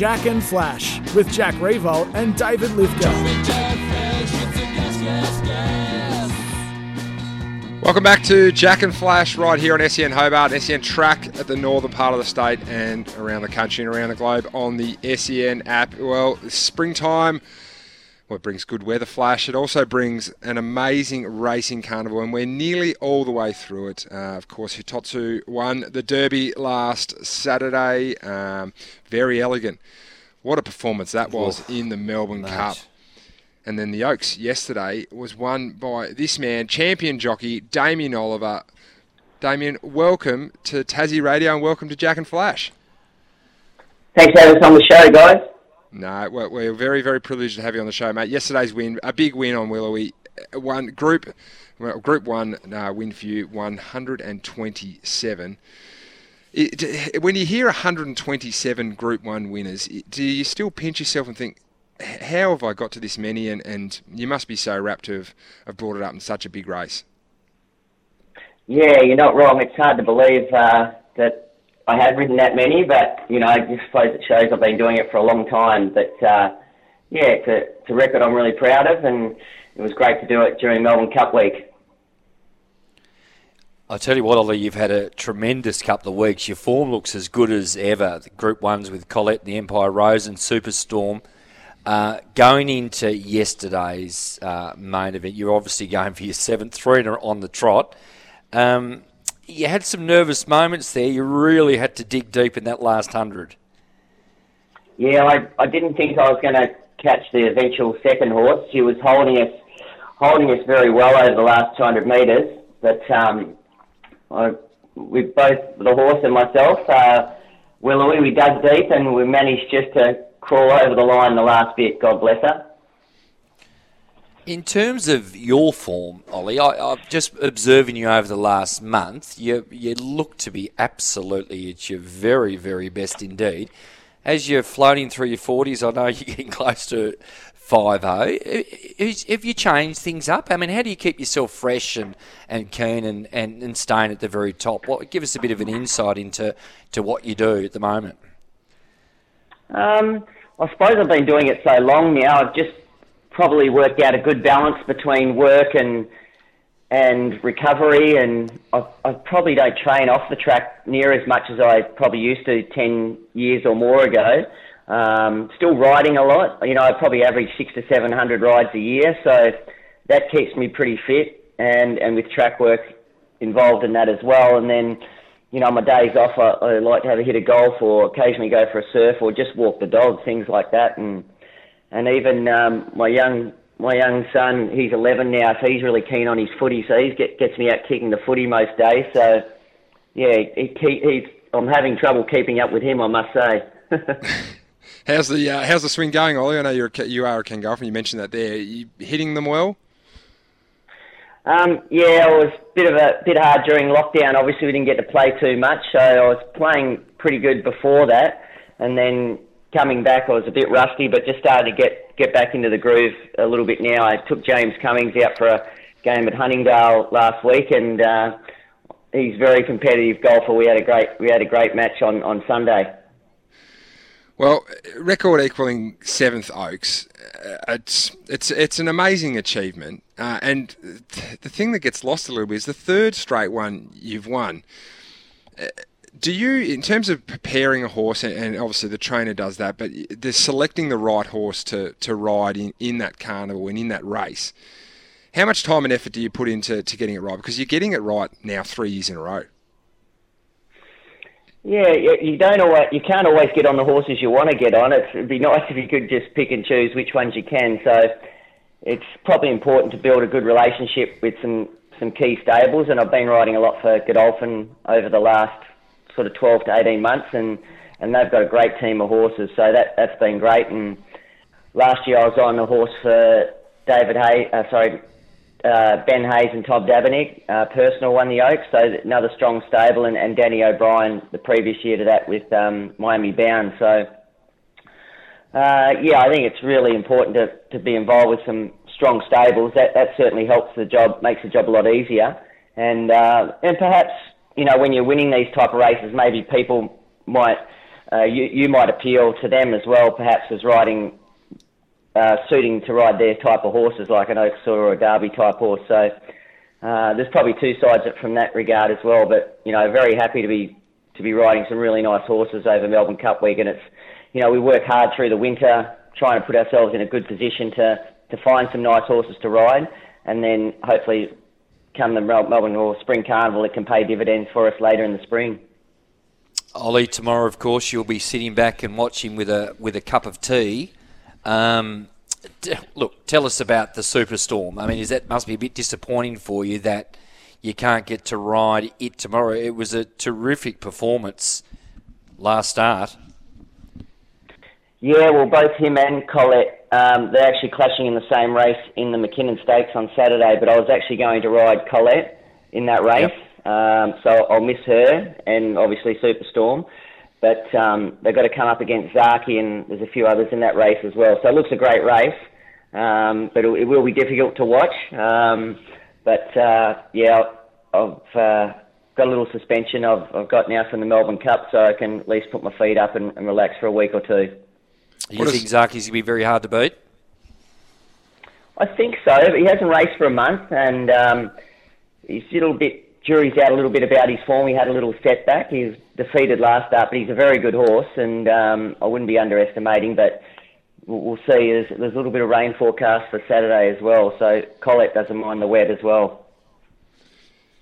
Jack and Flash with Jack Riewoldt and David Lithgow. Welcome back to Jack and Flash right here on SEN Hobart, SEN track at the northern part of the state and around the country and around the globe on the SEN app. Well, springtime. Well, it brings good weather flash. It also brings an amazing racing carnival, and we're nearly all the way through it. Uh, of course, Hitotsu won the Derby last Saturday. Um, Verry Elegant. What a performance that was in the Melbourne Mate. Cup. And then the Oaks yesterday was won by this man, champion jockey Damien Oliver. Damien, welcome to Tassie Radio and welcome to Jack and Flash. Thanks for having us on the show, guys. No, we're, very, very privileged to have you on the show, mate. Yesterday's win, a big win on Willowy. Uh, One group, well, group one uh, win for you, 127. It, when you hear 127 Group One winners, do you still pinch yourself and think, how have I got to this many? And, and you must be so rapt to have, have brought it up in such a big race. Yeah, you're not wrong. It's hard to believe uh, that I have ridden that many, but you know, I just suppose it shows I've been doing it for a long time. But uh, yeah, it's a, it's a record I'm really proud of, and it was great to do it during Melbourne Cup week. I tell you what, Ollie, you've had a tremendous couple of weeks. Your form looks as good as ever. The Group Ones with Colette, the Empire Rose, and Superstorm. Uh, going into yesterday's uh, main event, you're obviously going for your seventh three on the trot. Um, you had some nervous moments there. You really had to dig deep in that last hundred. Yeah, I, I didn't think I was going to catch the eventual second horse. She was holding us holding us very well over the last 200 metres, but um, I, we both the horse and myself, uh, Willowy, we dug deep and we managed just to crawl over the line the last bit. God bless her. In terms of your form, Ollie, I, I'm just observing you over the last month. You you look to be absolutely at your very very best indeed. As you're floating through your forties, I know you're getting close to five zero. Have you changed things up? I mean, how do you keep yourself fresh and, and keen and, and, and staying at the very top? What give us a bit of an insight into to what you do at the moment? Um, I suppose I've been doing it so long now. I've just probably worked out a good balance between work and and recovery, and I, I probably don't train off the track near as much as I probably used to ten years or more ago. Um, still riding a lot. You know, I probably average six to seven hundred rides a year, so that keeps me pretty fit, and and with track work involved in that as well. And then, you know, my days off, I, I like to have a hit of golf, or occasionally go for a surf, or just walk the dog, things like that. And and even um, my young my young son, he's 11 now, so he's really keen on his footy, so he get, gets me out kicking the footy most days. So yeah, he, he, he's I'm having trouble keeping up with him, I must say. How's the uh, how's the swing going, Ollie? I know you're a, you are a golfer. You mentioned that there. you hitting them well? Um, yeah, it was a bit of a bit hard during lockdown. Obviously, we didn't get to play too much, so I was playing pretty good before that, and then coming back, I was a bit rusty, but just started to get get back into the groove a little bit now. I took James Cummings out for a game at Huntingdale last week, and uh, he's a very competitive golfer. We had a great we had a great match on on Sunday. Well, record equaling seventh Oaks, uh, it's it's it's an amazing achievement. Uh, and th- the thing that gets lost a little bit is the third straight one you've won. Do you, in terms of preparing a horse, and, obviously the trainer does that, but the selecting the right horse to, to ride in, in that carnival and in that race, how much time and effort do you put into to getting it right? Because you're getting it right now three years in a row. Yeah, you you don't always, you can't always get on the horses you want to get on. It'd be nice if you could just pick and choose which ones you can. So it's probably important to build a good relationship with some, some key stables. And I've been riding a lot for Godolphin over the last sort of 12 to 18 months, and, and they've got a great team of horses. So that, that's been great. And last year I was on a horse for David Hay, uh, sorry, uh, Ben Hayes and Tom Dabernig. Uh, personal won the Oaks, so another strong stable, and, and Danny O'Brien the previous year to that with um, Miami Bound. So, uh, yeah, I think it's really important to, to be involved with some strong stables. That that certainly helps the job, makes the job a lot easier, and uh, and perhaps you know when you're winning these type of races, maybe people might uh, you you might appeal to them as well, perhaps as riding uh, suiting to ride their type of horses, like an Oaks or a Derby type horse. So uh, there's probably two sides from that regard as well. But you know, very happy to be to be riding some really nice horses over Melbourne Cup week, and it's you know we work hard through the winter trying to put ourselves in a good position to to find some nice horses to ride, and then hopefully come the Melbourne or Spring Carnival, it can pay dividends for us later in the spring. Ollie, tomorrow, of course, you'll be sitting back and watching with a with a cup of tea. Um, t- look, tell us about the Superstorm. I mean, is that must be a bit disappointing for you that you can't get to ride it tomorrow? It was a terrific performance last start. Yeah, well, both him and Colette, um, they're actually clashing in the same race in the Mackinnon Stakes on Saturday, but I was actually going to ride Colette in that race, yep. um, so I'll miss her and obviously Superstorm. But um, they've got to come up against Zaaki, and there's a few others in that race as well. So it looks a great race, um, but it, it, will be difficult to watch. Um, but uh, yeah, I've uh, got a little suspension I've, I've got now from the Melbourne Cup, so I can at least put my feet up and, and relax for a week or two. You what think Zaaki's going to be very hard to beat? I think so. He hasn't raced for a month, and um, he's a little bit jury's out a little bit about his form. He had a little setback. He was defeated last start, but he's a very good horse, and um, I wouldn't be underestimating. But we'll, see. There's, there's a little bit of rain forecast for Saturday as well, so Colette doesn't mind the wet as well.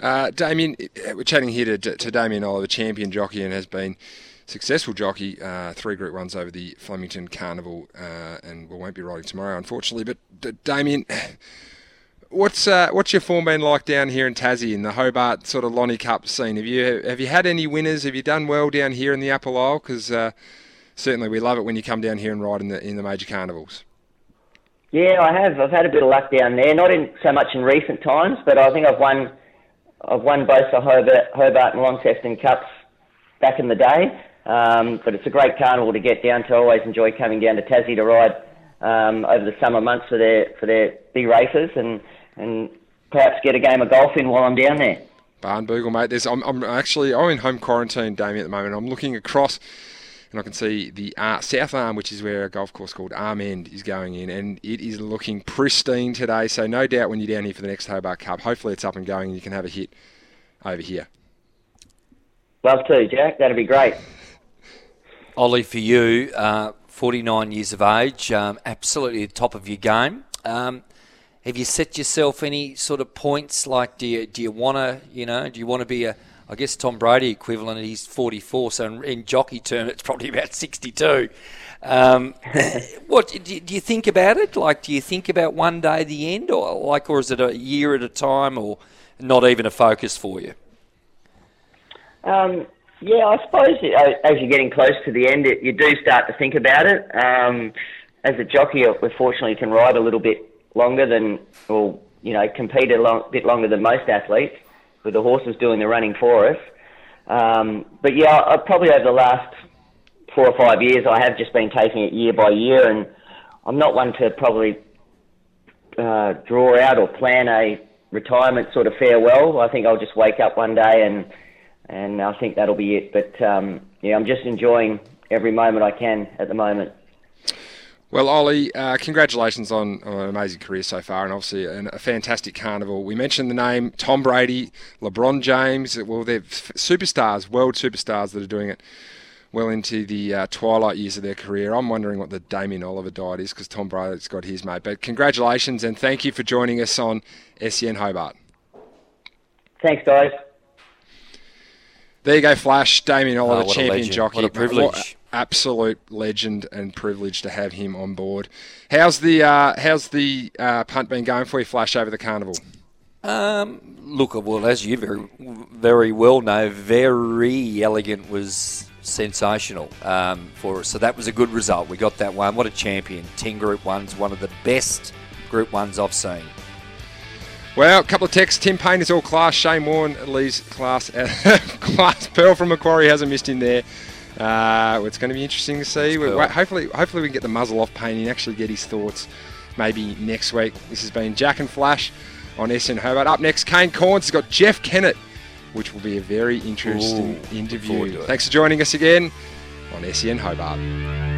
Uh, Damien, we're chatting here to, to Damien Oliver, champion jockey, and has been successful jockey, uh, three Group Ones over the Flemington Carnival, uh, and we won't be riding tomorrow, unfortunately. But Damien, What's uh, what's your form been like down here in Tassie in the Hobart sort of Lonnie Cup scene? Have you have you had any winners? Have you done well down here in the Apple Isle? Because uh, certainly we love it when you come down here and ride in the in the major carnivals. Yeah, I have. I've had a bit of luck down there. Not in so much in recent times, but I think I've won. I've won both the Hobart, Hobart and Launceston Cups back in the day. Um, but it's a great carnival to get down to. I always enjoy coming down to Tassie to ride um, over the summer months for their for their big races and and perhaps get a game of golf in while I'm down there. Barnbougle, mate. There's, I'm, I'm actually I'm in home quarantine, Damien, at the moment. I'm looking across, and I can see the uh, South Arm, which is where a golf course called Arm End is going in, and it is looking pristine today. So no doubt when you're down here for the next Hobart Cup, hopefully it's up and going, and you can have a hit over here. Love to, Jack. That'd be great. Ollie, for you, uh, 49 years of age, um, absolutely the top of your game. Um, have you set yourself any sort of points? Like, do you do you want to, you know, do you want to be a, I guess Tom Brady equivalent? He's 44, so in, in jockey term, it's probably about 62. Um, what do, do you think about it? Like, do you think about one day the end, or like, or is it a year at a time, or not even a focus for you? Um, yeah, I suppose as you're getting close to the end, you do start to think about it. Um, as a jockey, we fortunately can ride a little bit longer than, or you know, compete a long, bit longer than most athletes, with the horses doing the running for us. Um, but yeah, I, probably over the last four or five years, I have just been taking it year by year, and I'm not one to probably uh, draw out or plan a retirement sort of farewell. I think I'll just wake up one day and and I think that'll be it. But um, yeah, I'm just enjoying every moment I can at the moment. Well, Ollie, uh, congratulations on, on, an amazing career so far, and obviously an, a fantastic carnival. We mentioned the name Tom Brady, LeBron James. Well, they're superstars, world superstars that are doing it well into the uh, twilight years of their career. I'm wondering what the Damien Oliver diet is because Tom Brady's got his, mate. But congratulations and thank you for joining us on SEN Hobart. Thanks, guys. There you go, Flash. Damien Oliver, oh, champion jockey. What a privilege What absolute legend and privilege to have him on board. How's the uh, how's the uh, punt been going for you, Flash, over the carnival? Um, look, well, as you very very well know, Verry Elegant was sensational um, for us. So that was a good result. We got that one. What a champion! Ten Group Ones, one of the best Group Ones I've seen. Well, a couple of texts. Tim Paine is all class. Shane Warne leaves class. class. Pearl from Macquarie hasn't missed in there. Uh, it's going to be interesting to see. We, hopefully, hopefully we can get the muzzle off Paine and actually get his thoughts maybe next week. This has been Jack and Flash on SEN Hobart. Up next, Kane Cornes has got Jeff Kennett, which will be a very interesting Ooh, interview. Thanks for joining us again on SEN Hobart.